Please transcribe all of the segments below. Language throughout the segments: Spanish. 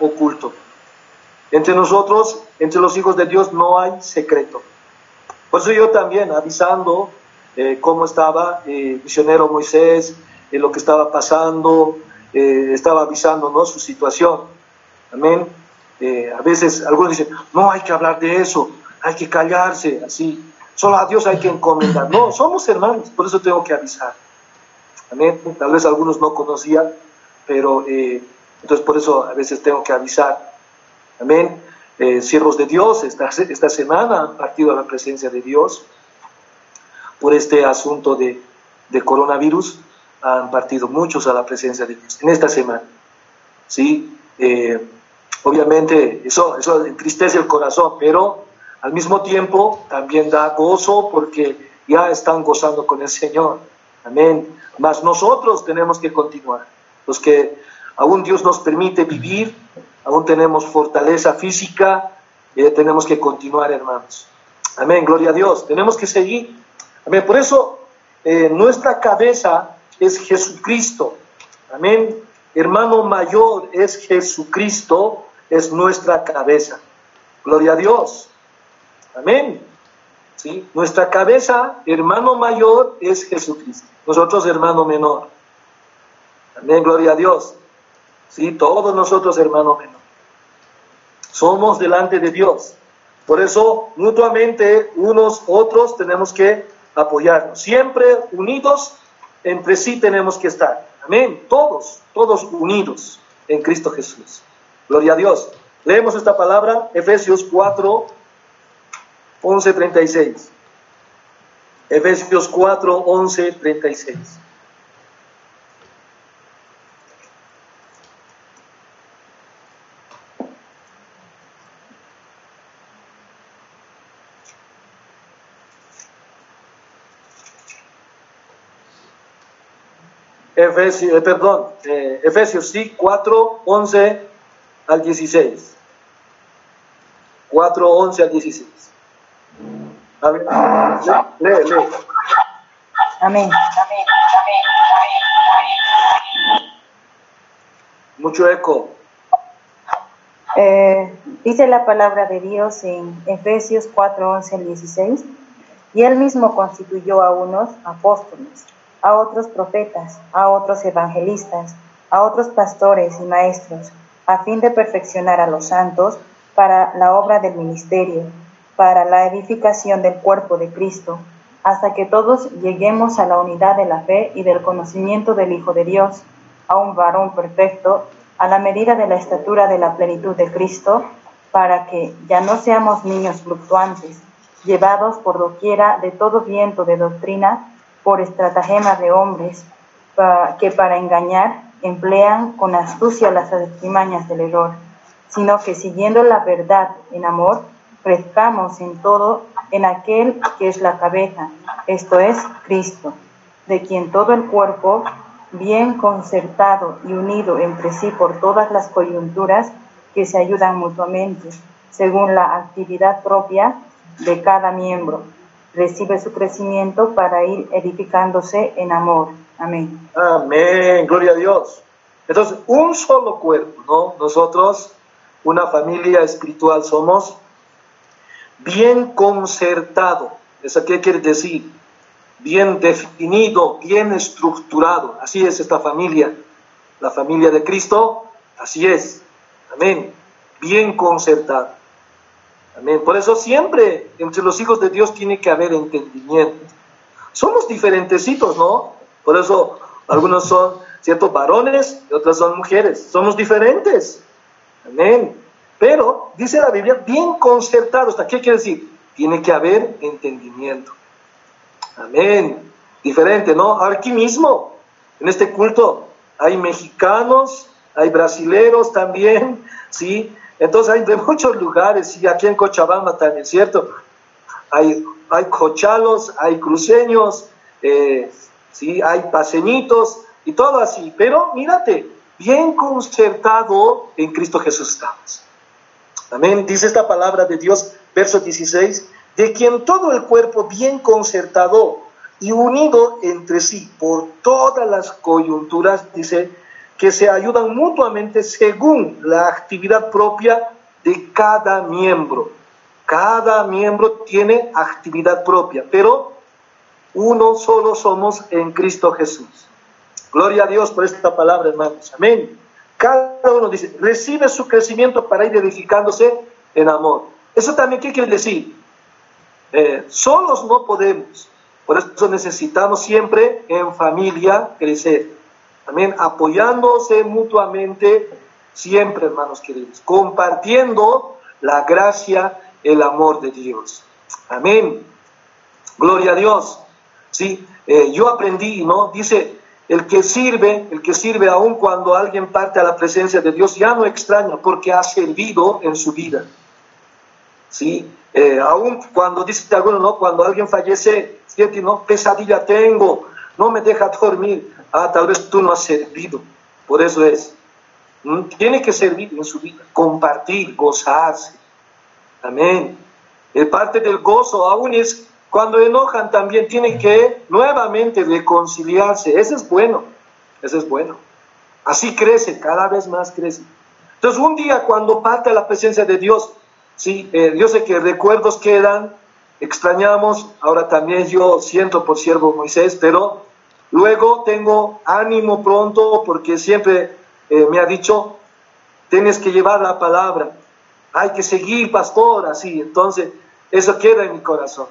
oculto. Entre nosotros, entre los hijos de Dios, no hay secreto. Por eso yo también, avisando eh, cómo estaba eh, misionero Moisés, eh, lo que estaba pasando, estaba avisando ¿no? su situación. Amén. a veces algunos dicen, no hay que hablar de eso, hay que callarse, así. Solo a Dios hay que encomendar. No, somos hermanos, por eso tengo que avisar. Amén. Tal vez algunos no conocían, pero entonces por eso a veces tengo que avisar. Amén. Eh, siervos de Dios esta, esta semana han partido a la presencia de Dios por este asunto de, de coronavirus. Han partido muchos a la presencia de Dios en esta semana. ¿sí? Eh, obviamente eso, eso entristece el corazón, pero al mismo tiempo también da gozo porque ya están gozando con el Señor. Amén. Mas nosotros tenemos que continuar. Los que aún Dios nos permite vivir, aún tenemos fortaleza física, y tenemos que continuar, hermanos. Amén, gloria a Dios. Tenemos que seguir. Amén. Por eso eh, nuestra cabeza es Jesucristo. Amén. Hermano mayor es Jesucristo, es nuestra cabeza. Gloria a Dios. Amén. ¿Sí? Nuestra cabeza, hermano mayor, es Jesucristo. Nosotros, hermano menor. Amén, gloria a Dios. ¿Sí? Todos nosotros, hermano menor. Somos delante de Dios. Por eso, mutuamente, unos otros tenemos que apoyarnos. Siempre unidos, entre sí tenemos que estar. Amén. Todos, todos unidos en Cristo Jesús. Gloria a Dios. Leemos esta palabra, Efesios 4, 11, 36. Efesios 4, 11, 36. Efesios, eh, perdón, eh, Efesios sí, 4, 11 al 16. 4, 11 al 16. A ver, lee, lee. Amén. Mucho eco. Eh, dice la palabra de Dios en Efesios 4, 11 al 16. Y él mismo constituyó a unos apóstoles a otros profetas, a otros evangelistas, a otros pastores y maestros, a fin de perfeccionar a los santos para la obra del ministerio, para la edificación del cuerpo de Cristo, hasta que todos lleguemos a la unidad de la fe y del conocimiento del Hijo de Dios, a un varón perfecto, a la medida de la estatura de la plenitud de Cristo, para que ya no seamos niños fluctuantes, llevados por doquiera de todo viento de doctrina, por estratagemas de hombres que para engañar emplean con astucia las artimañas del error, sino que siguiendo la verdad en amor, crezcamos en todo en aquel que es la cabeza, esto es Cristo, de quien todo el cuerpo, bien concertado y unido entre sí por todas las coyunturas que se ayudan mutuamente, según la actividad propia de cada miembro recibe su crecimiento para ir edificándose en amor. Amén. Amén, gloria a Dios. Entonces, un solo cuerpo, ¿no? Nosotros, una familia espiritual, somos bien concertado. ¿Eso qué quiere decir? Bien definido, bien estructurado. Así es esta familia. La familia de Cristo, así es. Amén. Bien concertado. Por eso siempre entre los hijos de Dios tiene que haber entendimiento. Somos diferentecitos, ¿no? Por eso algunos son ciertos varones y otros son mujeres. Somos diferentes. Amén. Pero dice la Biblia, bien concertados. ¿Qué quiere decir? Tiene que haber entendimiento. Amén. Diferente, ¿no? Aquí mismo, en este culto, hay mexicanos, hay brasileros también, ¿sí? Entonces hay de muchos lugares, y aquí en Cochabamba también, ¿cierto? Hay, hay cochalos, hay cruceños, eh, ¿sí? hay paseñitos y todo así. Pero mírate, bien concertado en Cristo Jesús estamos. Amén. Dice esta palabra de Dios, verso 16, de quien todo el cuerpo bien concertado y unido entre sí por todas las coyunturas, dice, que se ayudan mutuamente según la actividad propia de cada miembro. Cada miembro tiene actividad propia, pero uno solo somos en Cristo Jesús. Gloria a Dios por esta palabra, hermanos. Amén. Cada uno dice, recibe su crecimiento para ir edificándose en amor. Eso también, ¿qué quiere decir? Eh, solos no podemos. Por eso necesitamos siempre en familia crecer. También apoyándose mutuamente, siempre, hermanos queridos, compartiendo la gracia, el amor de Dios. Amén. Gloria a Dios. Sí, eh, yo aprendí, ¿no? Dice, el que sirve, el que sirve aún cuando alguien parte a la presencia de Dios, ya no extraña porque ha servido en su vida. ¿Sí? Eh, aún cuando dice alguno, ¿no? Cuando alguien fallece, siente, ¿no? Pesadilla tengo, no me deja dormir. Ah, tal vez tú no has servido. Por eso es. Tiene que servir en su vida, compartir, gozarse. Amén. El parte del gozo aún es cuando enojan también tienen que nuevamente reconciliarse. Eso es bueno, eso es bueno. Así crece, cada vez más crece. Entonces un día cuando parte la presencia de Dios, sí, eh, yo sé que recuerdos quedan, extrañamos, ahora también yo siento por siervo Moisés, pero luego tengo ánimo pronto porque siempre eh, me ha dicho, tienes que llevar la palabra, hay que seguir, pastor, así. Entonces, eso queda en mi corazón.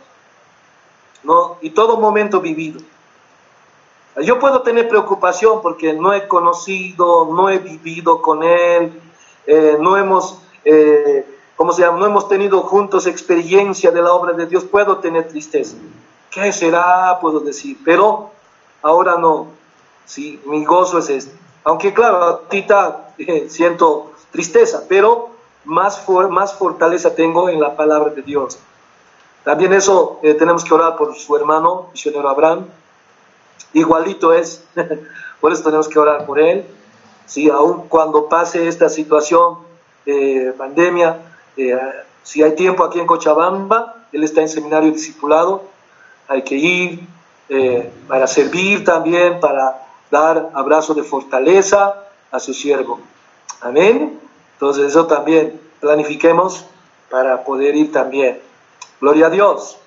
¿no? Y todo momento vivido. Yo puedo tener preocupación porque no he conocido, no he vivido con él, eh, no hemos, eh, ¿cómo se llama? No hemos tenido juntos experiencia de la obra de Dios. Puedo tener tristeza. ¿Qué será? Puedo decir. Pero ahora no. Sí, mi gozo es este. Aunque claro, ahorita eh, siento tristeza, pero más, más fortaleza tengo en la palabra de Dios. También eso eh, tenemos que orar por su hermano, misionero Abraham. Igualito es, por eso tenemos que orar por él. Si aún cuando pase esta situación de pandemia, eh, si hay tiempo aquí en Cochabamba, él está en seminario discipulado, hay que ir eh, para servir también, para dar abrazo de fortaleza a su siervo. Amén. Entonces eso también planifiquemos para poder ir también. Gloria a Dios.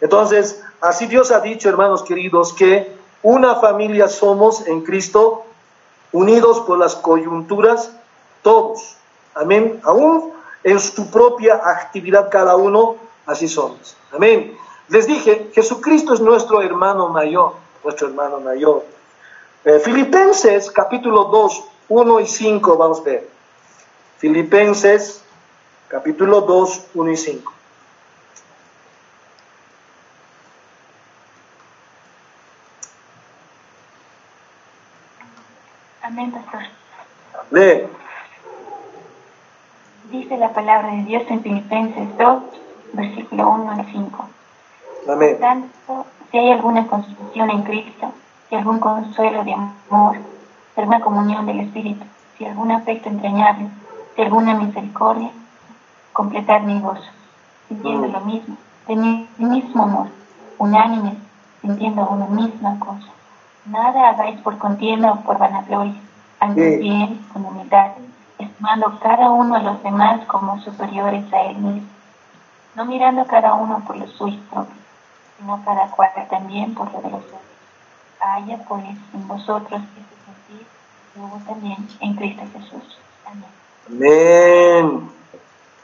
Entonces, así Dios ha dicho, hermanos queridos, que una familia somos en Cristo, unidos por las coyunturas, todos. Amén. Aún en su propia actividad cada uno, así somos. Amén. Les dije, Jesucristo es nuestro hermano mayor, nuestro hermano mayor. Eh, Filipenses capítulo 2, 1 y 5, vamos a ver. Filipenses capítulo 2, 1 y 5. Amén, pastor. Lee. Dice la palabra de Dios en Filipenses 2, versículo 1 al 5. Amén. Por tanto, si hay alguna constitución en Cristo, si algún consuelo de amor, si alguna comunión del Espíritu, si algún afecto entrañable, si alguna misericordia, completar mi gozo, sintiendo Mm. lo mismo, teniendo el mismo amor, unánimes, sintiendo una misma cosa. Nada hagáis por contienda o por vanagloria, antes Sí. bien con humildad, estimando cada uno a los demás como superiores a él mismo, no mirando cada uno por lo suyo propio, sino cada cual también por lo de los otros. Haya pues en vosotros este sentir que hubo también en Cristo Jesús. Amén. Amén.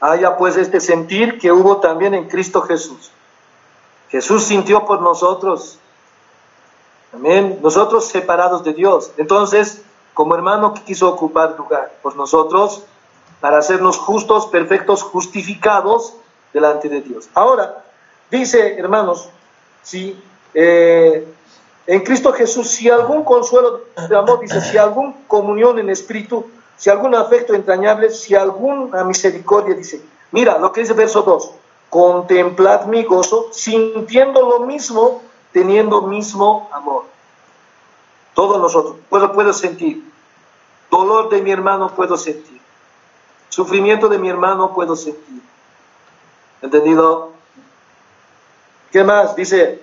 Haya pues este sentir que hubo también en Cristo Jesús. Jesús sintió por nosotros. Amén. Nosotros separados de Dios. Entonces, como hermano que quiso ocupar lugar por nosotros para hacernos justos, perfectos, justificados delante de Dios. Ahora, dice, hermanos, si eh, en Cristo Jesús, si algún consuelo de amor, dice, si algún comunión en espíritu, si algún afecto entrañable, si alguna misericordia, dice, mira lo que dice verso 2, contemplad mi gozo, sintiendo lo mismo, teniendo mismo amor. Todos nosotros, puedo, puedo sentir, dolor de mi hermano puedo sentir, sufrimiento de mi hermano puedo sentir. ¿Entendido? ¿Qué más? Dice,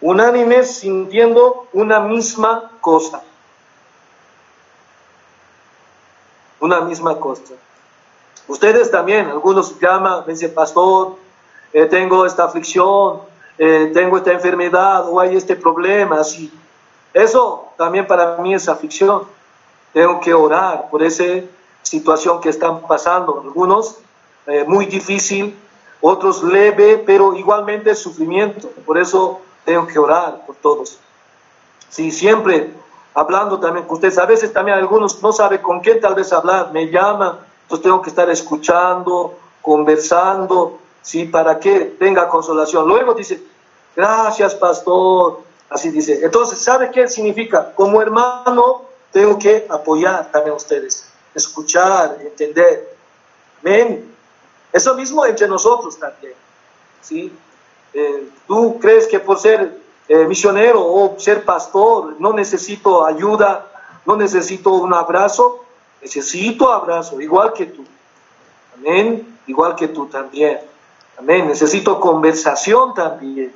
unánimes sintiendo una misma cosa. una misma cosa. Ustedes también, algunos llaman, me dicen, pastor, eh, tengo esta aflicción, eh, tengo esta enfermedad o hay este problema, así. Eso también para mí es aflicción. Tengo que orar por esa situación que están pasando. Algunos eh, muy difícil, otros leve, pero igualmente sufrimiento. Por eso tengo que orar por todos. Sí, siempre hablando también con ustedes. A veces también algunos no saben con quién tal vez hablar, me llaman, entonces tengo que estar escuchando, conversando, ¿sí? Para que tenga consolación. Luego dice, gracias pastor, así dice. Entonces, ¿sabe qué significa? Como hermano, tengo que apoyar también a ustedes, escuchar, entender. Amén. Eso mismo entre nosotros también. ¿sí? Eh, ¿Tú crees que por ser eh, misionero o ser pastor no necesito ayuda, no necesito un abrazo? Necesito abrazo, igual que tú. Amén. Igual que tú también. Amén. Necesito conversación también.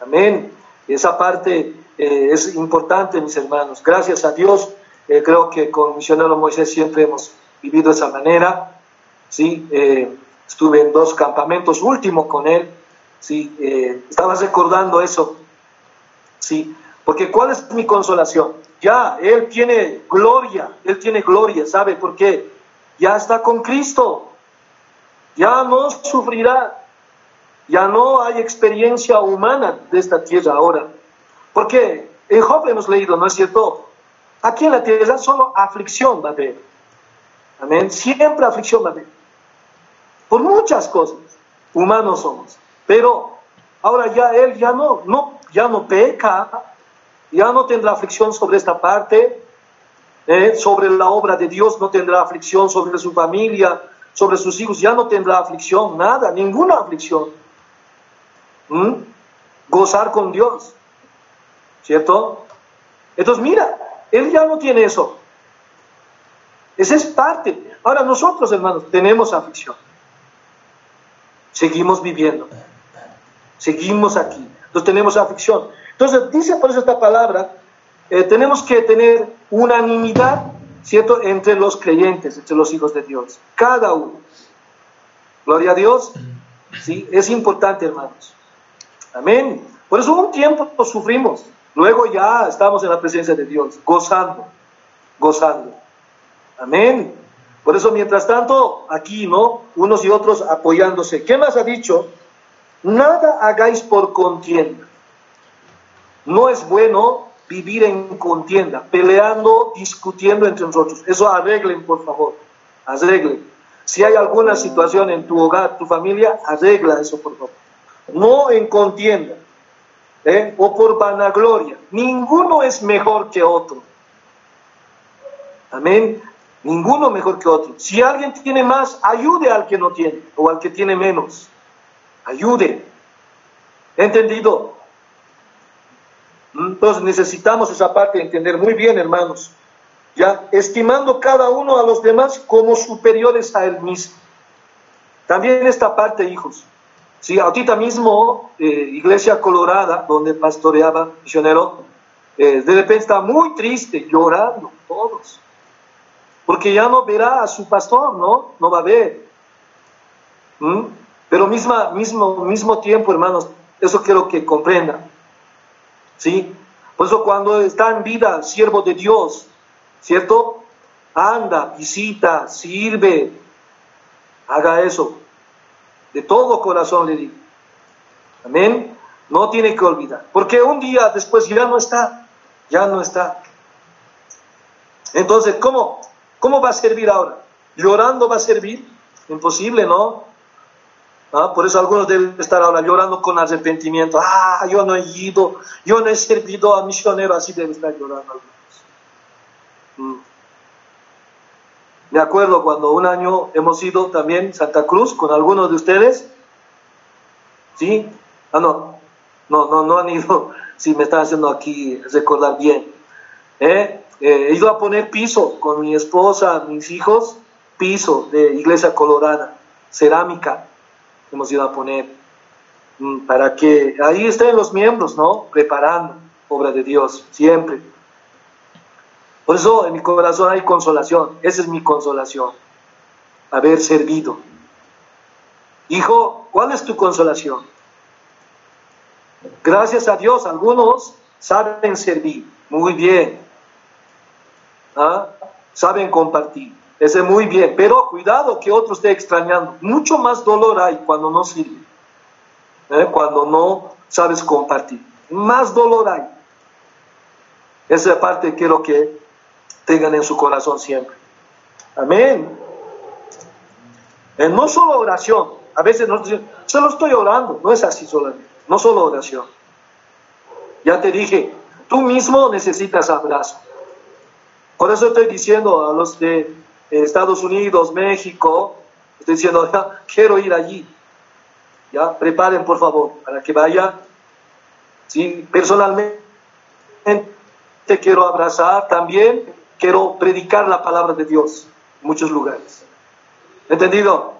Amén. Esa parte eh, es importante, mis hermanos. Gracias a Dios, creo que con misionero Moisés siempre hemos vivido esa manera. ¿sí? Estuve en dos campamentos, último con él, ¿sí? Eh, estaba recordando eso, ¿sí? Porque ¿cuál es mi consolación? Ya, él tiene gloria, él tiene gloria, ¿sabe por qué? Ya está con Cristo, ya no sufrirá, ya no hay experiencia humana de esta tierra ahora. Porque en Job hemos leído, ¿no es cierto? Aquí en la tierra solo aflicción va a haber. Amén. Siempre aflicción va a haber por muchas cosas. Humanos somos. Pero ahora ya él ya no, no, ya no peca, ya no tendrá aflicción sobre esta parte, ¿eh? sobre la obra de Dios, no tendrá aflicción sobre su familia, sobre sus hijos, ya no tendrá aflicción, nada, ninguna aflicción. ¿Mm? Gozar con Dios, ¿cierto? Entonces, mira, él ya no tiene eso. Esa es parte. Ahora nosotros, hermanos, tenemos aflicción seguimos viviendo. Seguimos aquí. Entonces tenemos aflicción. Entonces dice por eso esta palabra, eh, tenemos que tener unanimidad, ¿cierto?, entre los creyentes, entre los hijos de Dios. Cada uno. Gloria a Dios. ¿Sí? Es importante, hermanos. Amén. Por eso un tiempo sufrimos. Luego ya estamos en la presencia de Dios, gozando, gozando. Amén. Por eso, mientras tanto, aquí, ¿no? Unos y otros apoyándose. ¿Qué más ha dicho? Nada hagáis por contienda. No es bueno vivir en contienda, peleando, discutiendo entre nosotros. Eso arreglen, por favor. Arreglen. Si hay alguna situación en tu hogar, tu familia, arregla eso, por favor. No en contienda. ¿eh? O por vanagloria. Ninguno es mejor que otro. Amén. Ninguno mejor que otro. Si alguien tiene más, ayude al que no tiene o al que tiene menos. Ayude. ¿Entendido? Entonces necesitamos esa parte de entender muy bien, hermanos. Ya, estimando cada uno a los demás como superiores a él mismo. También esta parte, hijos. Si ahorita mismo, eh, Iglesia Colorada, donde pastoreaba misionero, eh, de repente está muy triste, llorando, todos porque ya no verá a su pastor, ¿no? No va a ver. ¿Mm? Pero misma, mismo, mismo tiempo, hermanos, eso quiero que comprenda. ¿Sí? Por eso cuando está en vida, siervo de Dios, ¿cierto? Anda, visita, sirve, haga eso. De todo corazón le digo. Amén. No tiene que olvidar. Porque un día después ya no está. Ya no está. Entonces, ¿cómo? ¿Cómo va a servir ahora? ¿Llorando va a servir? Imposible, ¿no? ¿Ah? Por eso algunos deben estar ahora llorando con arrepentimiento. Ah, yo no he ido, yo no he servido a misionero, así deben estar llorando algunos. Mm. Me acuerdo cuando un año hemos ido también Santa Cruz con algunos de ustedes. ¿Sí? Ah, no, no, no, no han ido. Sí, me están haciendo aquí recordar bien. ¿Eh? Eh, he ido a poner piso con mi esposa, mis hijos, piso de iglesia colorada, cerámica, hemos ido a poner, mm, para que ahí estén los miembros, ¿no? Preparando obra de Dios, siempre. Por eso en mi corazón hay consolación. Esa es mi consolación. Haber servido. Hijo, ¿cuál es tu consolación? Gracias a Dios, algunos saben servir. Muy bien. ¿Ah? Saben compartir. Ese muy bien. Pero cuidado que otro esté extrañando. Mucho más dolor hay cuando no sirve. ¿eh? Cuando no sabes compartir. Más dolor hay. Esa parte quiero que tengan en su corazón siempre. Amén. Eh, no solo oración. A veces no solo estoy orando. No es así solamente. No solo oración. Ya te dije, tú mismo necesitas abrazo. Por eso estoy diciendo a los de Estados Unidos, México, estoy diciendo, quiero ir allí. Ya, preparen por favor para que vaya. Sí, personalmente te quiero abrazar también, quiero predicar la palabra de Dios en muchos lugares. ¿Entendido?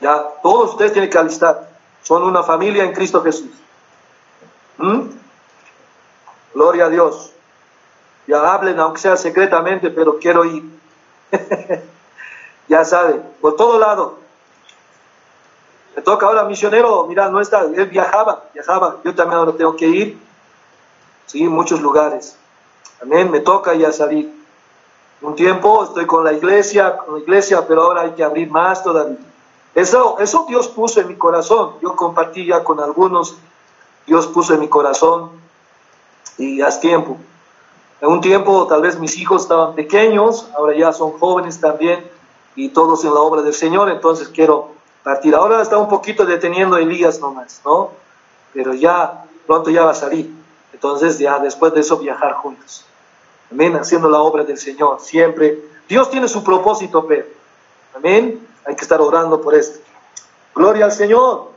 Ya, todos ustedes tienen que alistar. Son una familia en Cristo Jesús. ¿Mm? Gloria a Dios. Ya hablen, aunque sea secretamente, pero quiero ir. ya saben, por todo lado. Me toca ahora misionero, mira, no está, él viajaba, viajaba, yo también ahora tengo que ir, sí, muchos lugares. Amén, me toca ya salir. Un tiempo estoy con la iglesia, con la iglesia, pero ahora hay que abrir más todavía. Eso, eso Dios puso en mi corazón. Yo compartí ya con algunos, Dios puso en mi corazón y hace tiempo. En un tiempo tal vez mis hijos estaban pequeños, ahora ya son jóvenes también y todos en la obra del Señor, entonces quiero partir. Ahora está un poquito deteniendo Elías nomás, ¿no? Pero ya pronto ya va a salir. Entonces ya después de eso viajar juntos. Amén, haciendo la obra del Señor, siempre. Dios tiene su propósito, pero. Amén, hay que estar orando por esto. Gloria al Señor.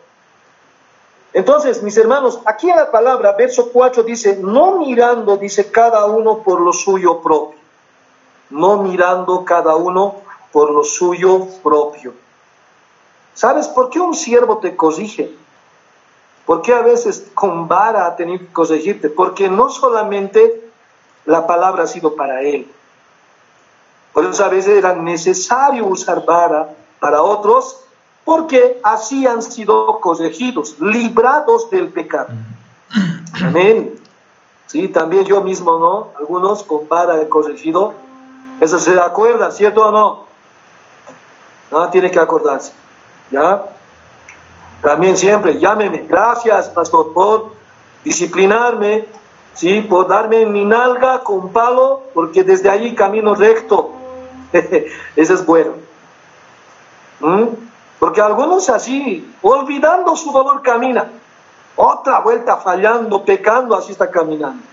Entonces, mis hermanos, aquí en la palabra, verso 4 dice, no mirando, dice cada uno por lo suyo propio. No mirando cada uno por lo suyo propio. ¿Sabes por qué un siervo te corrige? ¿Por qué a veces con vara ha tenido que corregirte? Porque no solamente la palabra ha sido para él. Por eso a veces era necesario usar vara para otros porque así han sido corregidos, librados del pecado. Amén. Sí, también yo mismo, ¿no? Algunos con vara he corregido. Eso se acuerda, ¿cierto o no? No, tiene que acordarse. ¿Ya? También siempre, llámeme. Gracias, pastor, por disciplinarme, ¿sí? Por darme mi nalga con palo, porque desde allí camino recto. Eso es bueno. ¿Mm? Porque algunos así, olvidando su dolor, camina. Otra vuelta fallando, pecando, así está caminando.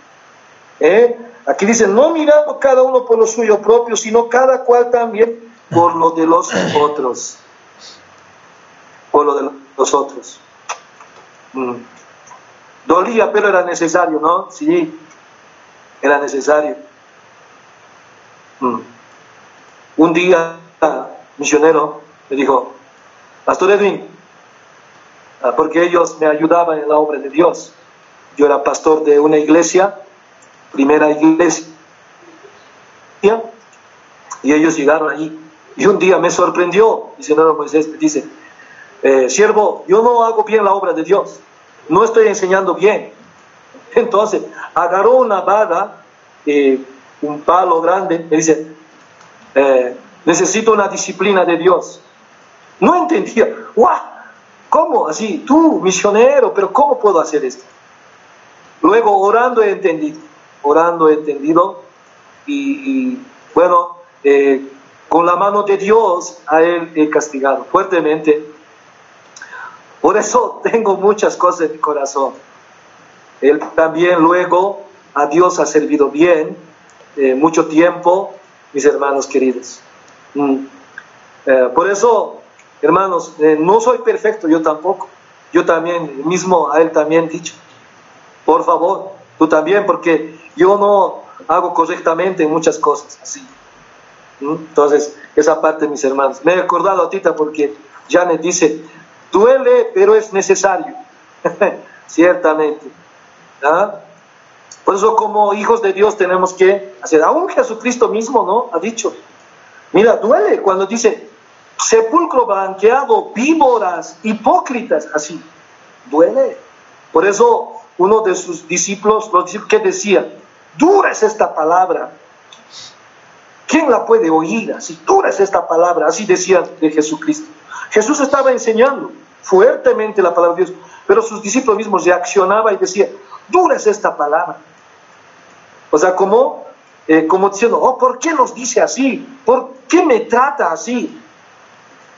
¿Eh? Aquí dice, no mirando cada uno por lo suyo propio, sino cada cual también por lo de los otros. Por lo de los otros. Mm. Dolía, pero era necesario, ¿no? Sí, era necesario. Mm. Un día, misionero me dijo, Pastor Edwin, ah, porque ellos me ayudaban en la obra de Dios. Yo era pastor de una iglesia, primera iglesia, y ellos llegaron allí. Y un día me sorprendió, dice no, Moisés, me dice, eh, siervo, yo no hago bien la obra de Dios, no estoy enseñando bien. Entonces, agarró una vara, eh, un palo grande, me dice, eh, necesito una disciplina de Dios. No entendía, ¡guau! ¿Cómo así? Tú, misionero, pero ¿cómo puedo hacer esto? Luego, orando he entendido, orando he entendido y, bueno, eh, con la mano de Dios a él he castigado fuertemente. Por eso tengo muchas cosas en mi corazón. Él también luego a Dios ha servido bien eh, mucho tiempo, mis hermanos queridos. Mm. Eh, por eso Hermanos, eh, no soy perfecto, yo tampoco. Yo también, mismo a él también dicho, por favor, tú también, porque yo no hago correctamente en muchas cosas, así. ¿Mm? Entonces, esa parte, mis hermanos. Me he acordado a Tita porque Janet dice, duele, pero es necesario. Ciertamente. ¿Ah? Por eso como hijos de Dios tenemos que hacer, aún Jesucristo mismo, ¿no? Ha dicho, mira, duele cuando dice, sepulcro blanqueado, víboras, hipócritas, así, duele. Por eso uno de sus discípulos, los que decía, dura es esta palabra, ¿quién la puede oír? Así, dura es esta palabra, así decía de Jesucristo. Jesús estaba enseñando fuertemente la palabra de Dios, pero sus discípulos mismos reaccionaban y decían, dura es esta palabra. O sea, como, eh, como diciendo, oh, ¿por qué nos dice así? ¿Por qué me trata así?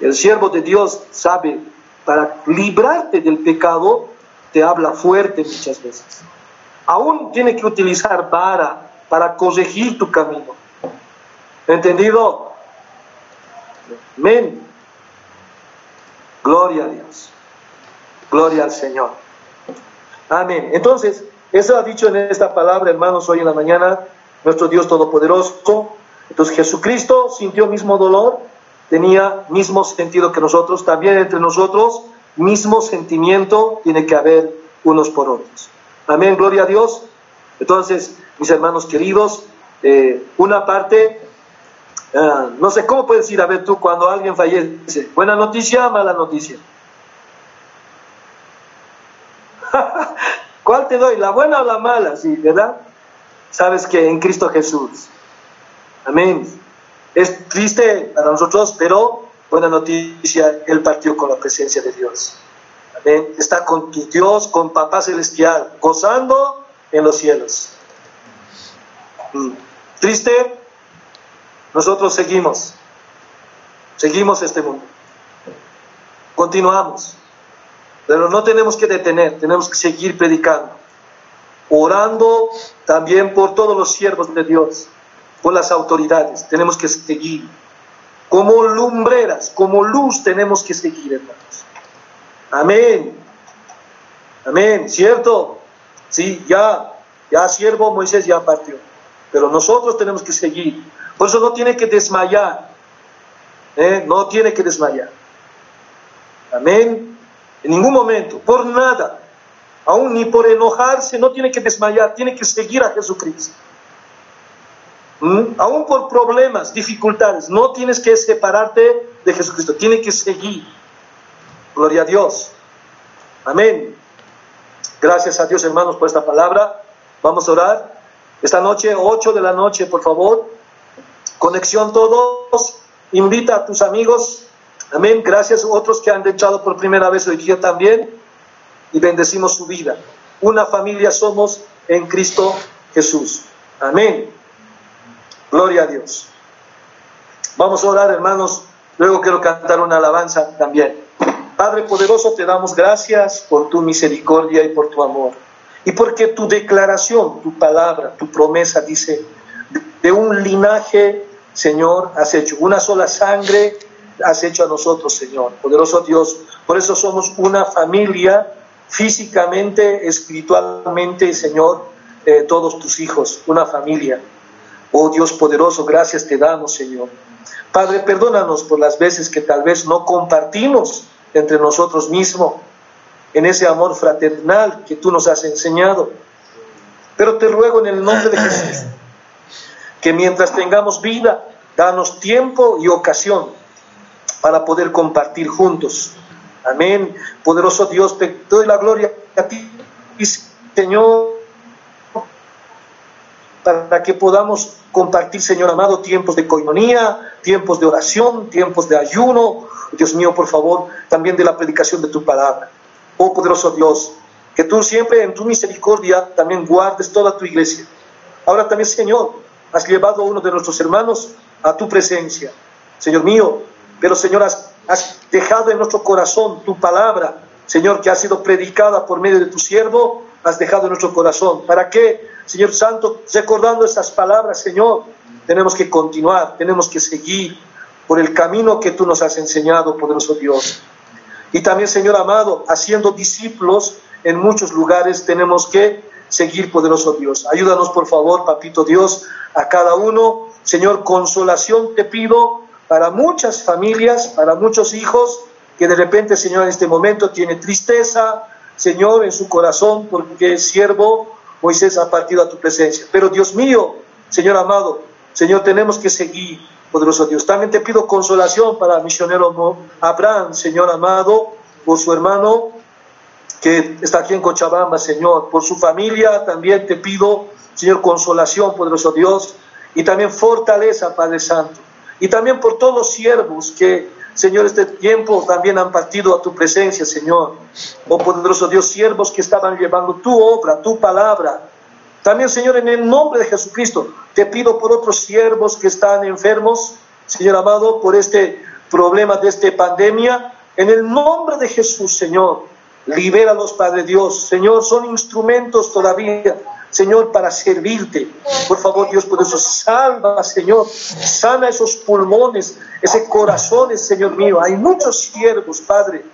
El siervo de Dios sabe, para librarte del pecado, te habla fuerte muchas veces. Aún tiene que utilizar vara para corregir tu camino. ¿Entendido? Amén. Gloria a Dios. Gloria al Señor. Amén. Entonces, eso ha dicho en esta palabra, hermanos, hoy en la mañana, nuestro Dios Todopoderoso. Entonces Jesucristo sintió mismo dolor, tenía mismo sentido que nosotros, también entre nosotros, mismo sentimiento tiene que haber unos por otros. Amén, gloria a Dios. Entonces, mis hermanos queridos, eh, una parte, ah, no sé, ¿cómo puedes ir a ver tú cuando alguien fallece? ¿Buena noticia mala noticia? ¿Cuál te doy? ¿La buena o la mala? Sí, ¿verdad? Sabes que en Cristo Jesús. Amén. Es triste para nosotros, pero buena noticia, Él partió con la presencia de Dios. Está con tu Dios, con Papá Celestial, gozando en los cielos. Mm. Triste, nosotros seguimos. Seguimos este mundo. Continuamos. Pero no tenemos que detener, tenemos que seguir predicando, orando también por todos los siervos de Dios, por las autoridades, tenemos que seguir. Como lumbreras, como luz tenemos que seguir, hermanos. Amén. Amén, ¿cierto? Sí, ya, ya siervo Moisés ya partió, pero nosotros tenemos que seguir. Por eso no tiene que desmayar, ¿eh? no tiene que desmayar. Amén. En ningún momento, por nada, aún ni por enojarse, no tiene que desmayar, tiene que seguir a Jesucristo. ¿Mm? Aún por problemas, dificultades, no tienes que separarte de Jesucristo, tiene que seguir. Gloria a Dios. Amén. Gracias a Dios, hermanos, por esta palabra. Vamos a orar. Esta noche, 8 de la noche, por favor. Conexión todos. Invita a tus amigos Amén. Gracias a otros que han echado por primera vez hoy día también y bendecimos su vida. Una familia somos en Cristo Jesús. Amén. Gloria a Dios. Vamos a orar, hermanos. Luego quiero cantar una alabanza también. Padre poderoso, te damos gracias por tu misericordia y por tu amor. Y porque tu declaración, tu palabra, tu promesa dice, de un linaje, Señor, has hecho una sola sangre has hecho a nosotros, Señor. Poderoso Dios, por eso somos una familia físicamente, espiritualmente, Señor, eh, todos tus hijos, una familia. Oh Dios poderoso, gracias te damos, Señor. Padre, perdónanos por las veces que tal vez no compartimos entre nosotros mismos en ese amor fraternal que tú nos has enseñado. Pero te ruego en el nombre de Jesús que mientras tengamos vida, danos tiempo y ocasión para poder compartir juntos. Amén. Poderoso Dios, te doy la gloria a ti, Señor, para que podamos compartir, Señor amado, tiempos de coinonía, tiempos de oración, tiempos de ayuno. Dios mío, por favor, también de la predicación de tu palabra. Oh poderoso Dios, que tú siempre en tu misericordia también guardes toda tu iglesia. Ahora también, Señor, has llevado a uno de nuestros hermanos a tu presencia. Señor mío, pero Señor, has, dejado en nuestro corazón tu palabra, Señor, que ha sido predicada por medio de tu siervo, has dejado en nuestro corazón. ¿Para qué, Señor Santo, recordando esas palabras, Señor? Tenemos que continuar, tenemos que seguir por el camino que tú nos has enseñado, poderoso Dios. Y también, Señor amado, haciendo discípulos en muchos lugares tenemos que seguir, poderoso Dios. Ayúdanos, por favor, papito Dios, a cada uno. Señor, consolación te pido para muchas familias, para muchos hijos que de repente, Señor, en este momento tiene tristeza, Señor, en su corazón porque el siervo Moisés ha partido a tu presencia. Pero Dios mío, Señor amado, Señor, tenemos que seguir, poderoso Dios. También te pido consolación para el misionero Abraham, Señor amado, por su hermano que está aquí en Cochabamba, Señor, por su familia también te pido, Señor, consolación, poderoso Dios, y también fortaleza, Padre Santo. Y también por todos los siervos que, Señor, este tiempo también han partido a tu presencia, Señor. Oh poderoso Dios, siervos que estaban llevando tu obra, tu palabra. También, Señor, en el nombre de Jesucristo, te pido por otros siervos que están enfermos, Señor amado, por este problema de esta pandemia. En el nombre de Jesús, Señor, libéralos, Padre Dios. Señor, son instrumentos todavía Señor, para servirte. Por favor, Dios, por eso salva, Señor, sana esos pulmones, ese corazón, Señor mío. Hay muchos siervos, Padre.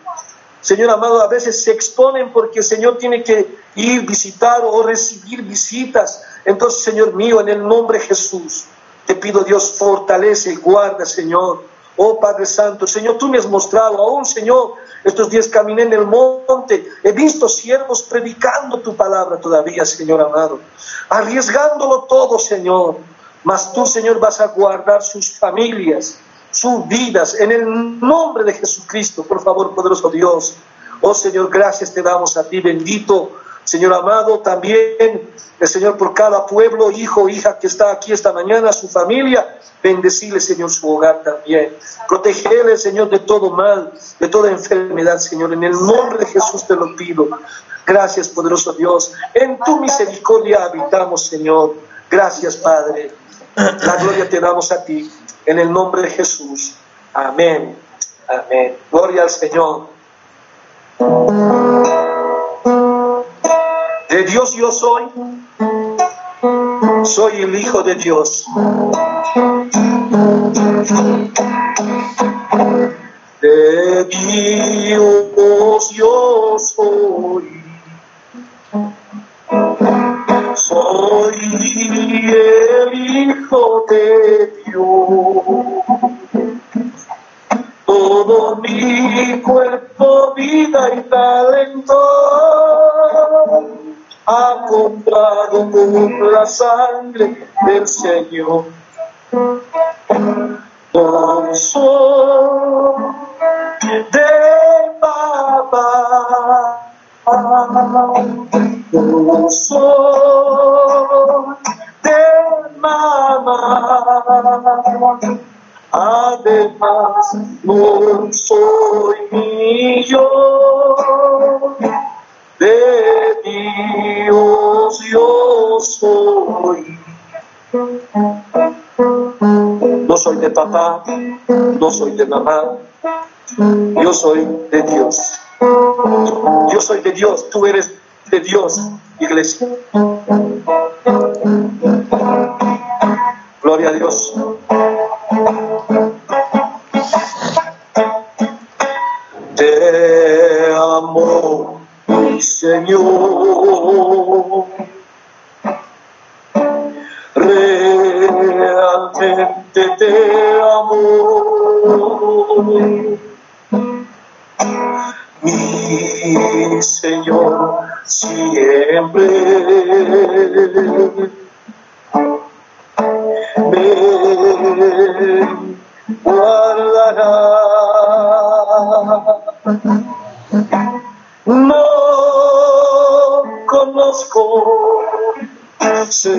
Señor amado, a veces se exponen porque el Señor tiene que ir, visitar o recibir visitas. Entonces, Señor mío, en el nombre de Jesús, te pido, Dios, fortalece y guarda, Señor. Oh Padre Santo, Señor, tú me has mostrado, aún Señor, estos días caminé en el monte, he visto siervos predicando tu palabra todavía, Señor amado, arriesgándolo todo, Señor. Mas tú, Señor, vas a guardar sus familias, sus vidas, en el nombre de Jesucristo, por favor, poderoso Dios. Oh Señor, gracias te damos a ti, bendito Señor amado, también el Señor por cada pueblo, hijo, hija que está aquí esta mañana, su familia, bendecirle, Señor, su hogar también. Protegele, Señor, de todo mal, de toda enfermedad, Señor. En el nombre de Jesús te lo pido. Gracias, poderoso Dios. En tu misericordia habitamos, Señor. Gracias, Padre. La gloria te damos a ti. En el nombre de Jesús. Amén. Amén. Gloria al Señor. De Dios yo soy. Soy el Hijo de Dios. De Dios yo soy. Soy el Hijo de Dios. Todo mi cuerpo, vida y talento ha comprado con la sangre del Señor. De papá, de mamá. Además, no soy yo de Yo soy. No soy de papá, no soy de mamá, yo soy de Dios. Yo soy de Dios, tú eres de Dios, iglesia. Gloria a Dios. Te amo Señor. Realmente te amo. Mi Señor, siempre me guardará. No conozco ser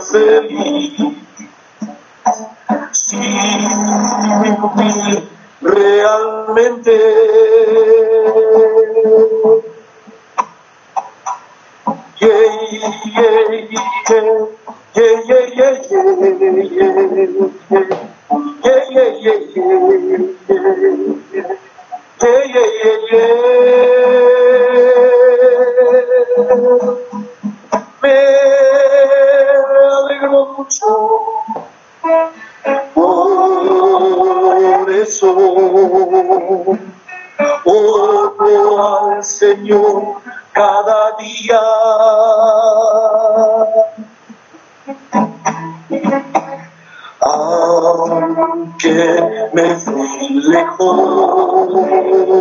feliz realmente. Me alegro mucho eso. Oro al Señor cada día. aunque me fui lejos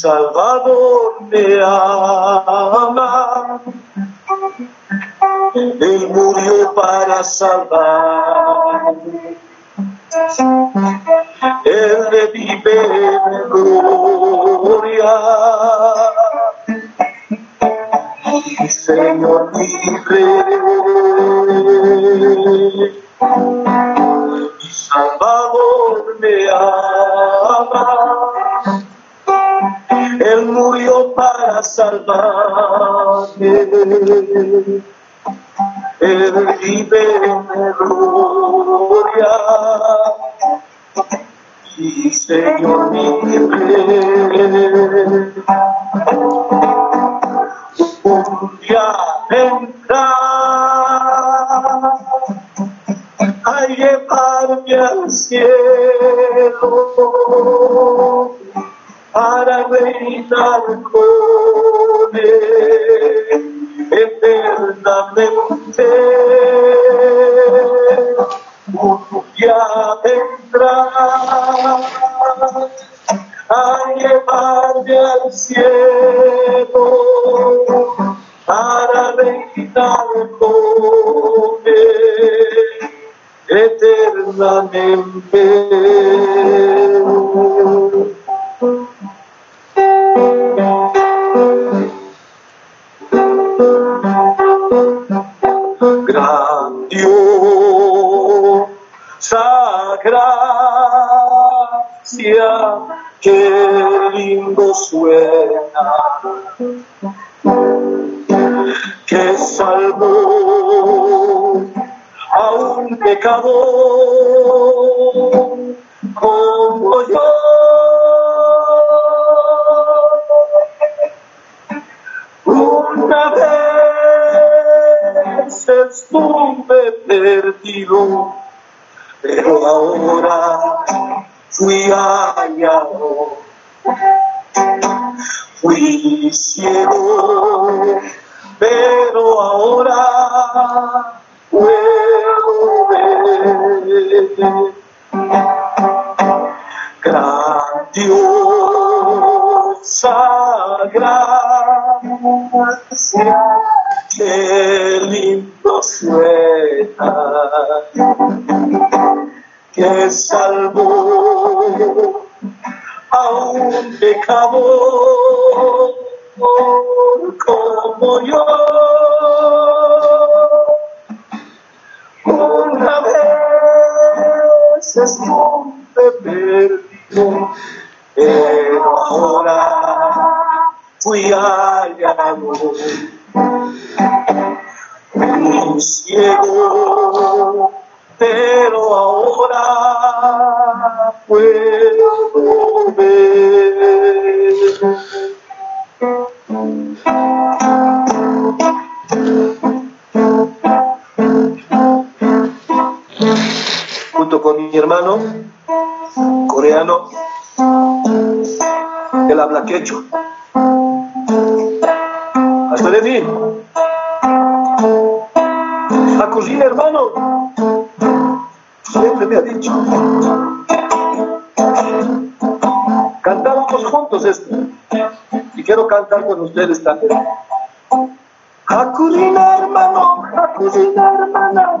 Salvador me ama, Él murió para salvarme. Él revive en gloria. Señor mi salvarme. Él vive en gloria. Y Señor libre. Un día vendrá a llevarme al cielo para reinar con él eternamente. Un día vendrá a llevarme al cielo para reinar con él eternamente. Gran Dios, gracia, qué lindo suena, que salvó a un pecador como yo. Estuve perdido, pero ahora fui hallado. Fui ciego, pero ahora puedo ver. Gran Dios, gracia, qué lindo suena, que salvó a un pecador como yo. Una vez estuve perdido, pero ahora fui hallado. Ciego, pero ahora puedo ver. Junto con mi hermano coreano, él habla quechua. Hasta de fin. La cocina, hermano. Siempre me ha dicho. Cantábamos juntos esto. Y quiero cantar con ustedes también. Jacurina, hermano, Hakuna hermana.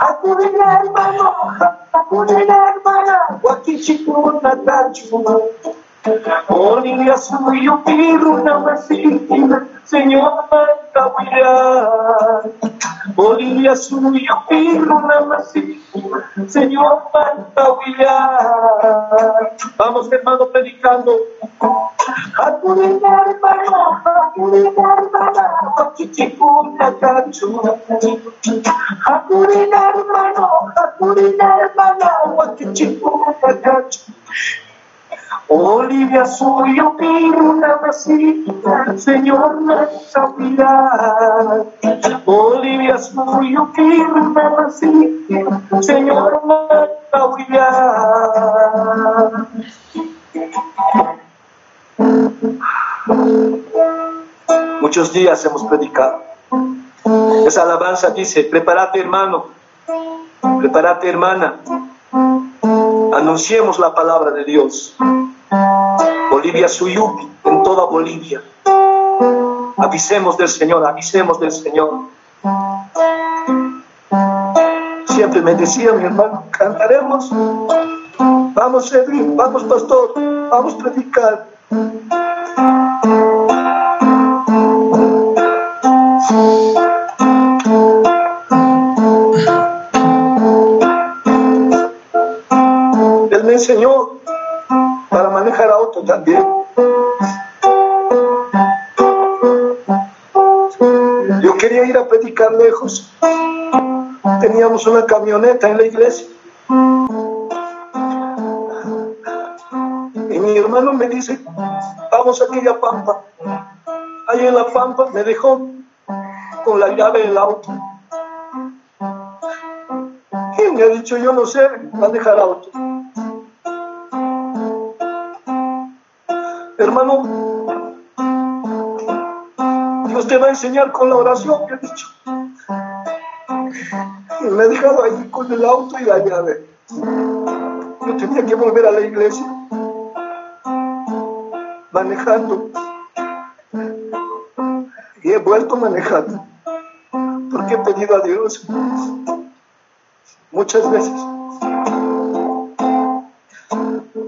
Hakuna hermano, hakuna hermana, wakichikuna kachu. Olivia suyo piru na masikina, Señor Mantawia. Olivia suyo piru na masikina, Señor Mantawia. Vamos hermano predicando. Hakuna hermano, hakuna hermana, wakichikuna kachu. Hakuna hermano, hakuna hermana, wakichikuna kachu. Olivia suyo piru na masita, Señor Mantawia. Olivia suyo piru na masita, Señor Mantawia. Muchos días hemos predicado. Esa alabanza dice, prepárate hermano, prepárate hermana, anunciemos la palabra de Dios. Bolivia Suyupi, en toda Bolivia. Avisemos del Señor, avisemos del Señor. Siempre me decía mi hermano, cantaremos. Vamos, Edwin, vamos, pastor, vamos a predicar. Lejos. Teníamos una camioneta en la iglesia. Y mi hermano me dice, vamos a aquella pampa. Ahí en la pampa me dejó con la llave del auto. Y me ha dicho, yo no sé manejar auto. Hermano, Dios te va a enseñar con la oración, me ha dicho. Me ha dejado ahí con el auto y la llave. Yo tenía que volver a la iglesia manejando. Y he vuelto manejando. Porque he pedido a Dios muchas veces.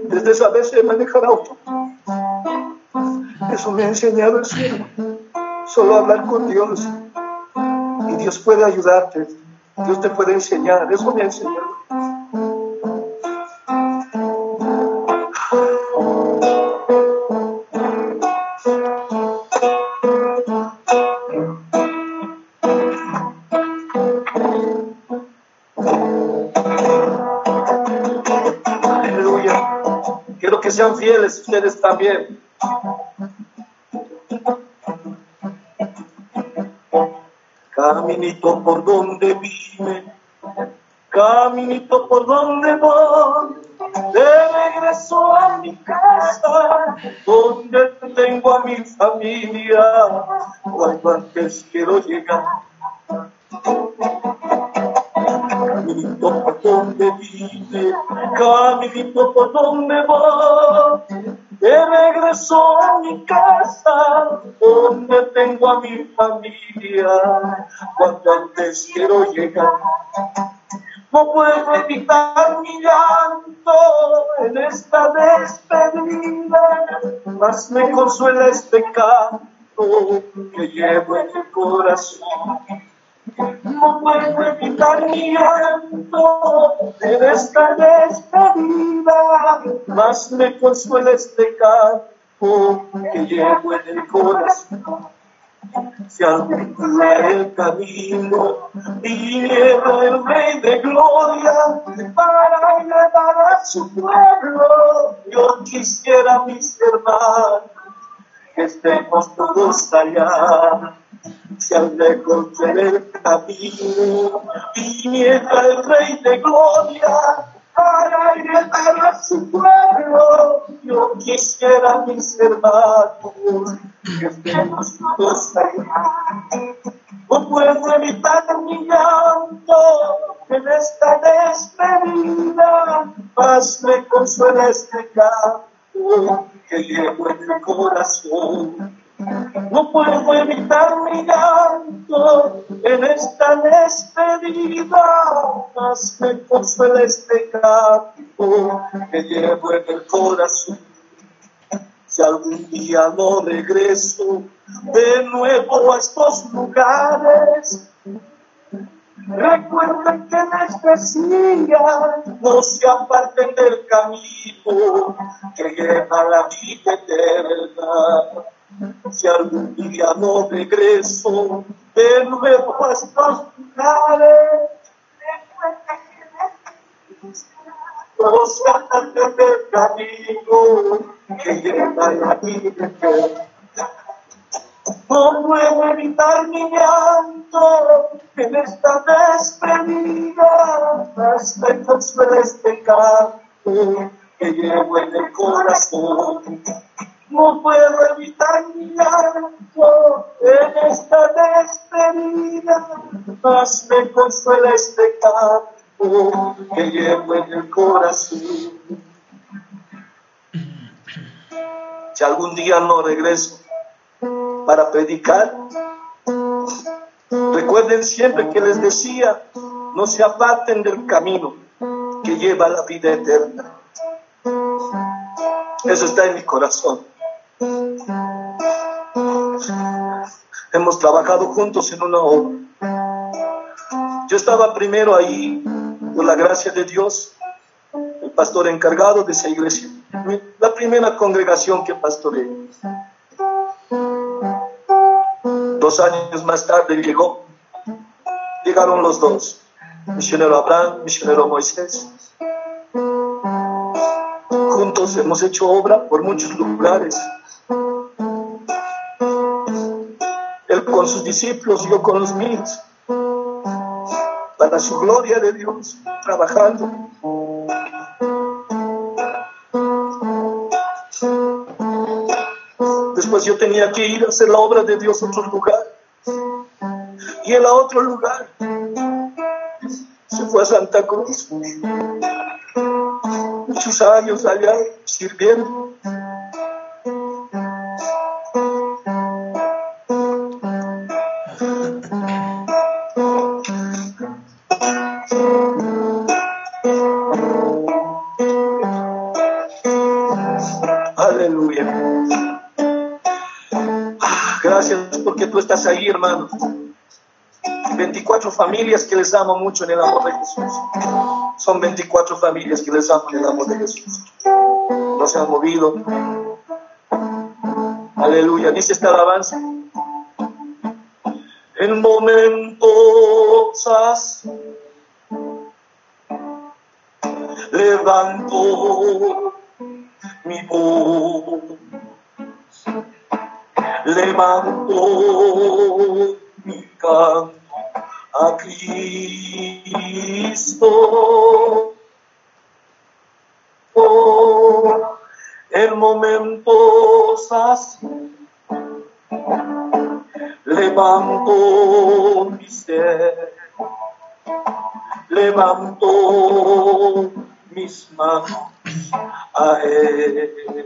Desde esa vez de manejar auto. Eso me ha enseñado el cielo. Solo hablar con Dios. Y Dios puede ayudarte. Dios te puede enseñar. Eso me ha. Aleluya. Quiero que sean fieles ustedes también. Caminito por donde vine, caminito por donde voy, de regreso a mi casa, donde tengo a mi familia, cuando antes quiero llegar. Caminito por donde vine, caminito por donde voy, de regreso a mi casa, donde tengo a mi familia, quiero llegar. No puedo evitar mi llanto en esta despedida, mas me consuela este canto que llevo en el corazón. No puedo evitar mi llanto en esta despedida, mas me consuela este canto que llevo en el corazón. Algún día el camino viniera el Rey de Gloria para llevar a su pueblo, yo quisiera, mis hermanos, que estemos todos allá. se al lejos el camino viniera el Rey de Gloria para llegar a su pueblo. Yo quisiera, mis hermanos, No puedo evitar mi llanto en esta despedida, más me consuela este canto que llevo en el corazón. No puedo evitar mi llanto en esta despedida, más me consuela este canto que llevo en el corazón. Si algún día no regreso de nuevo a estos lugares, Recuerden que les decía, no se aparten del camino que lleva la vida eterna. Si algún día no regreso de nuevo a estos lugares, no se aparten del camino que lleva la vida. No puedo evitar mi llanto en esta despedida, hasta consuela este canto que llevo en el corazón. No puedo evitar mi llanto en esta despedida, más me consuela este canto que llevo en el corazón. Si algún día no regreso, para predicar. Recuerden siempre que les decía, no se aparten del camino que lleva a la vida eterna. Eso está en mi corazón. Hemos trabajado juntos en una obra. Yo estaba primero ahí, por la gracia de Dios, el pastor encargado de esa iglesia, la primera congregación que pastoreé. Dos años más tarde llegó, llegaron los dos, misionero Abraham, misionero Moisés. Juntos hemos hecho obra por muchos lugares. Él con sus discípulos, yo con los míos. Para su gloria de Dios, trabajando. Después yo tenía que ir a hacer la obra de Dios a otro lugar. Y él a otro lugar. Se fue a Santa Cruz. Muchos años allá sirviendo. Ahí, hermano. 24 familias que les amo mucho en el amor de Jesús. Son 24 familias que les amo en el amor de Jesús. No se han movido. Aleluya. Dice esta alabanza. En momentos así levanto mi voz levanto mi canto a Cristo. Oh, en momentos así, levanto mi ser, levanto mis manos a Él.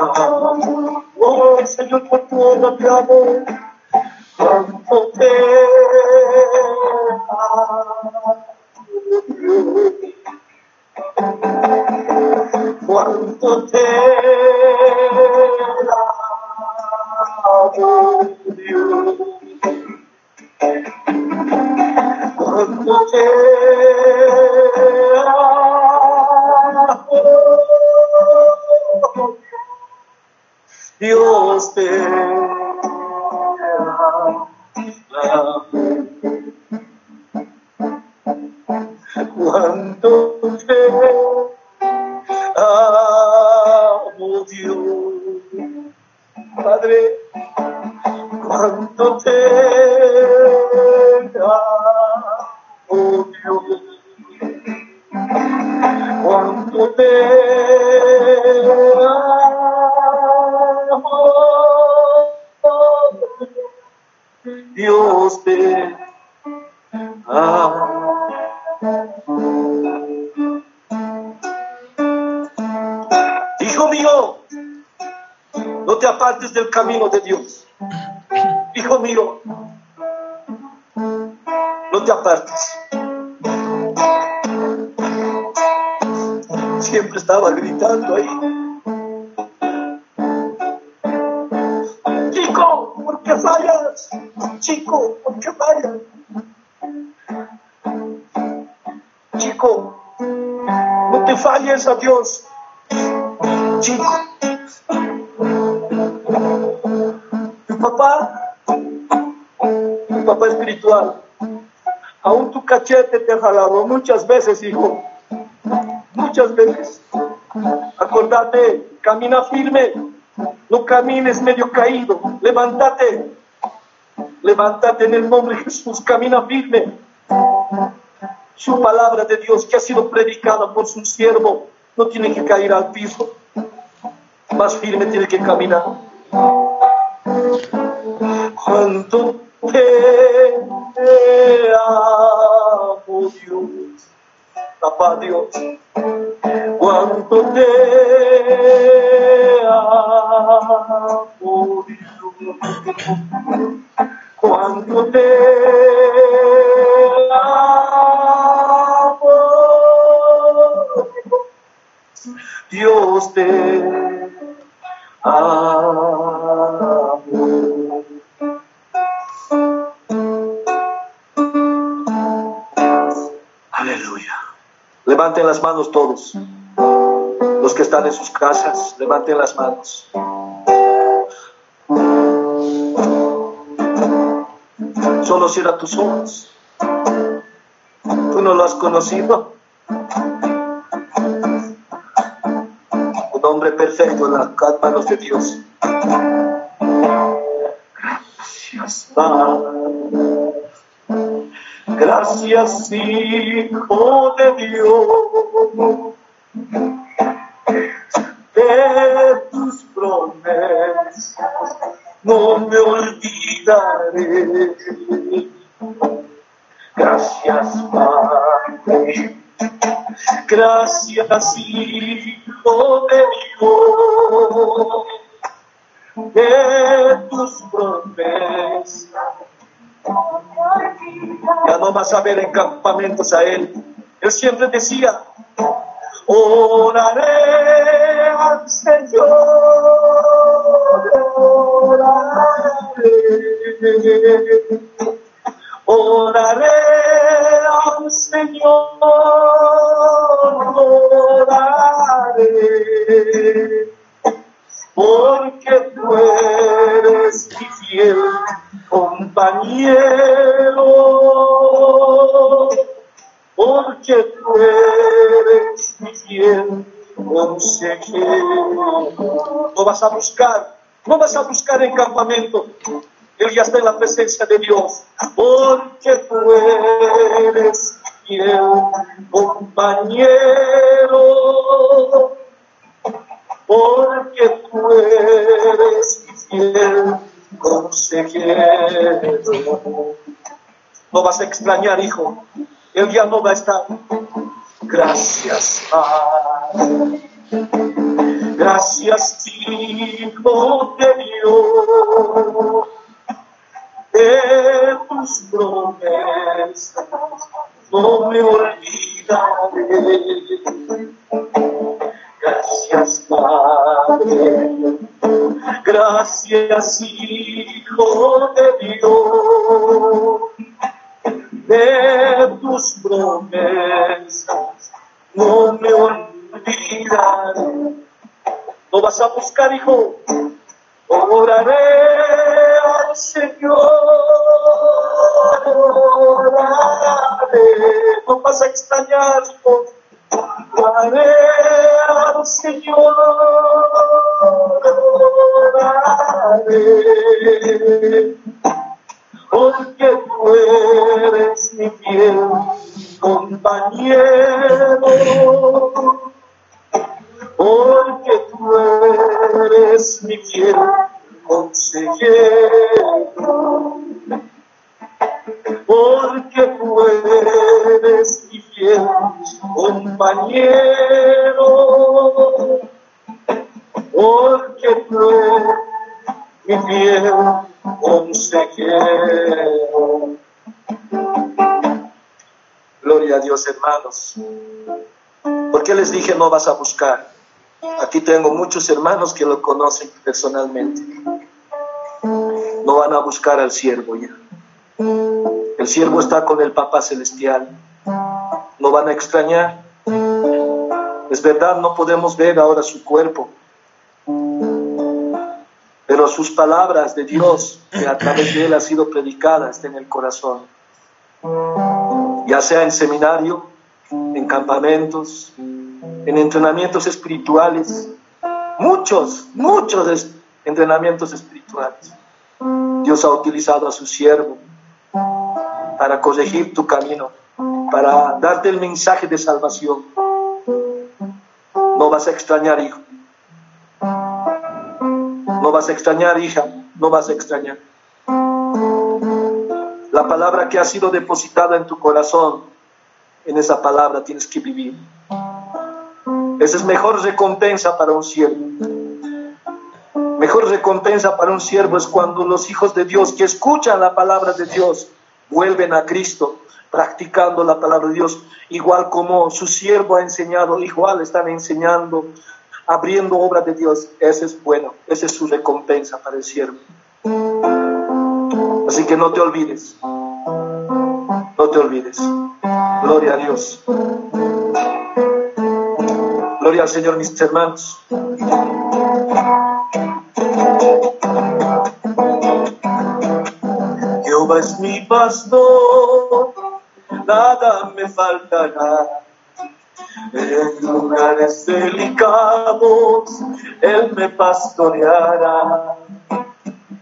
Oh, Señor, por tu cuánto te amo, cuánto te Dios te Cuánto muchas veces, hijo. Muchas veces. Acordate, camina firme, no camines medio caído, levántate, levántate en el nombre de Jesús, camina firme su palabra de Dios que ha sido predicada por su siervo no tiene que caer al piso, más firme tiene que caminar. Cuánto te papá Dios, cuánto te amo, Dios, cuánto te amo, Dios te Levanten las manos todos. Los que están en sus casas, levanten las manos. Solo cierra tus ojos. Tú no lo has conocido. Un hombre perfecto en las manos de Dios. Gracias, Padre. Gracias, Hijo de Dios, de tus promesas no me olvidaré. Gracias, Padre. Gracias, Hijo vas a ver en campamentos a él. Él siempre decía, oraré al Señor, oraré buscar, no vas a buscar en campamento. Él ya está en la presencia de Dios, porque tú eres fiel compañero porque tú eres fiel consejero. No vas a extrañar, hijo. Él ya no va a estar. Gracias, Padre. De Dios. De tus promesas no me olvidaré. No vas a buscar, hijo. oraré al Señor, oraré, no vas a extrañar, oraré al Señor, porque tú eres mi fiel compañero. Porque tú eres mi fiel consejero, porque tú eres mi fiel compañero, porque tú eres mi fiel consejero. Gloria a Dios, hermanos. ¿Por qué les dije no vas a buscar? Aquí tengo muchos hermanos que lo conocen personalmente. No van a buscar al siervo ya. El siervo está con el Papa Celestial. No van a extrañar. Es verdad, no podemos ver ahora su cuerpo. Pero sus palabras de Dios, que a través de él ha sido predicada, está en el corazón. Ya sea en seminario, en campamentos, en entrenamientos espirituales, muchos, muchos entrenamientos espirituales. Dios ha utilizado a su siervo para corregir tu camino, para darte el mensaje de salvación. No vas a extrañar, hijo. No vas a extrañar, hija. No vas a extrañar. La palabra que ha sido depositada en tu corazón, en esa palabra tienes que vivir. Esa es mejor recompensa para un siervo. Mejor recompensa para un siervo es cuando los hijos de Dios que escuchan la palabra de Dios vuelven a Cristo practicando la palabra de Dios, igual como su siervo ha enseñado, igual están enseñando, abriendo obra de Dios. Ese es bueno, esa es su recompensa para el siervo. Así que no te olvides, no te olvides. Gloria a Dios. Gloria al Señor, mis hermanos. Jehová es mi pastor, nada me faltará. En lugares delicados, Él me pastoreará.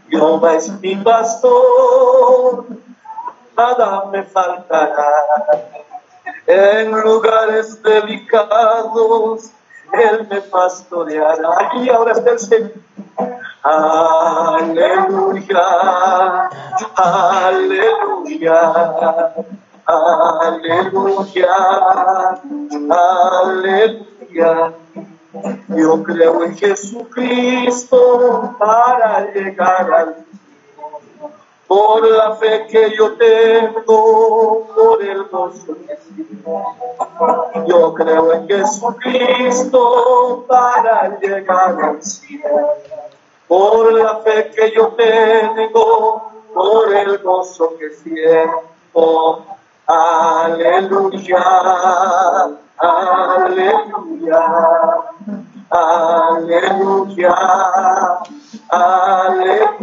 Jehová es mi pastor, nada me faltará. En lugares delicados, él me pastoreará. Y ahora está el Señor. Aleluya, aleluya, aleluya, aleluya. Yo creo en Jesucristo para llegar al por la fe que yo tengo, por el gozo que. Yo creo en Jesucristo para llegar al cielo. Por la fe que yo tengo, por el gozo que siento. Aleluya, aleluya, aleluya, aleluya.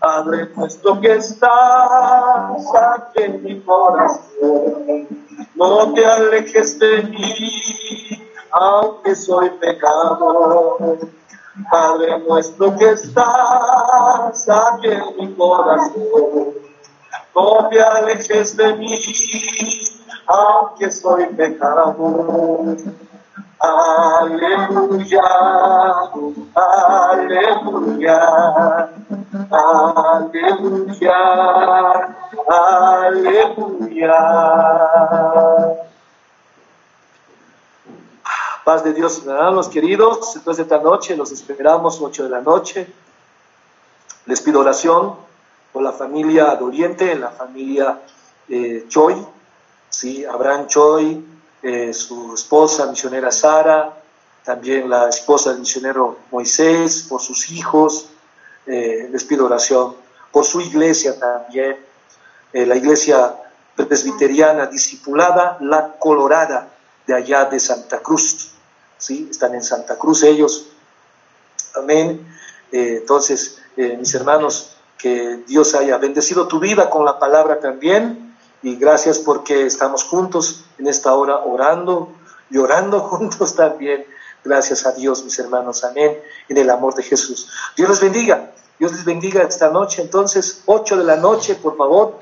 Padre puesto que estás aquí en mi corazón, no te alejes de mí, aunque soy pecador. Padre nuestro que estás aquí en mi corazón, te alejes de mí, aunque soy pecador. Aleluya, aleluya, aleluya, aleluya. Paz de Dios, hermanos queridos, entonces esta noche los esperamos, 8 de la noche. Les pido oración la familia de Oriente, la familia eh, Choi, ¿sí? Abraham Choi, eh, su esposa misionera Sara, también la esposa del misionero Moisés, por sus hijos, eh, les pido oración, por su iglesia también, eh, la iglesia presbiteriana discipulada, la colorada de allá de Santa Cruz, ¿sí? están en Santa Cruz ellos, amén, entonces, mis hermanos, que Dios haya bendecido tu vida con la palabra también y gracias porque estamos juntos en esta hora orando, llorando juntos también. Gracias a Dios, mis hermanos. Amén. En el amor de Jesús. Dios les bendiga. Dios les bendiga esta noche. Entonces, 8 de la noche, por favor,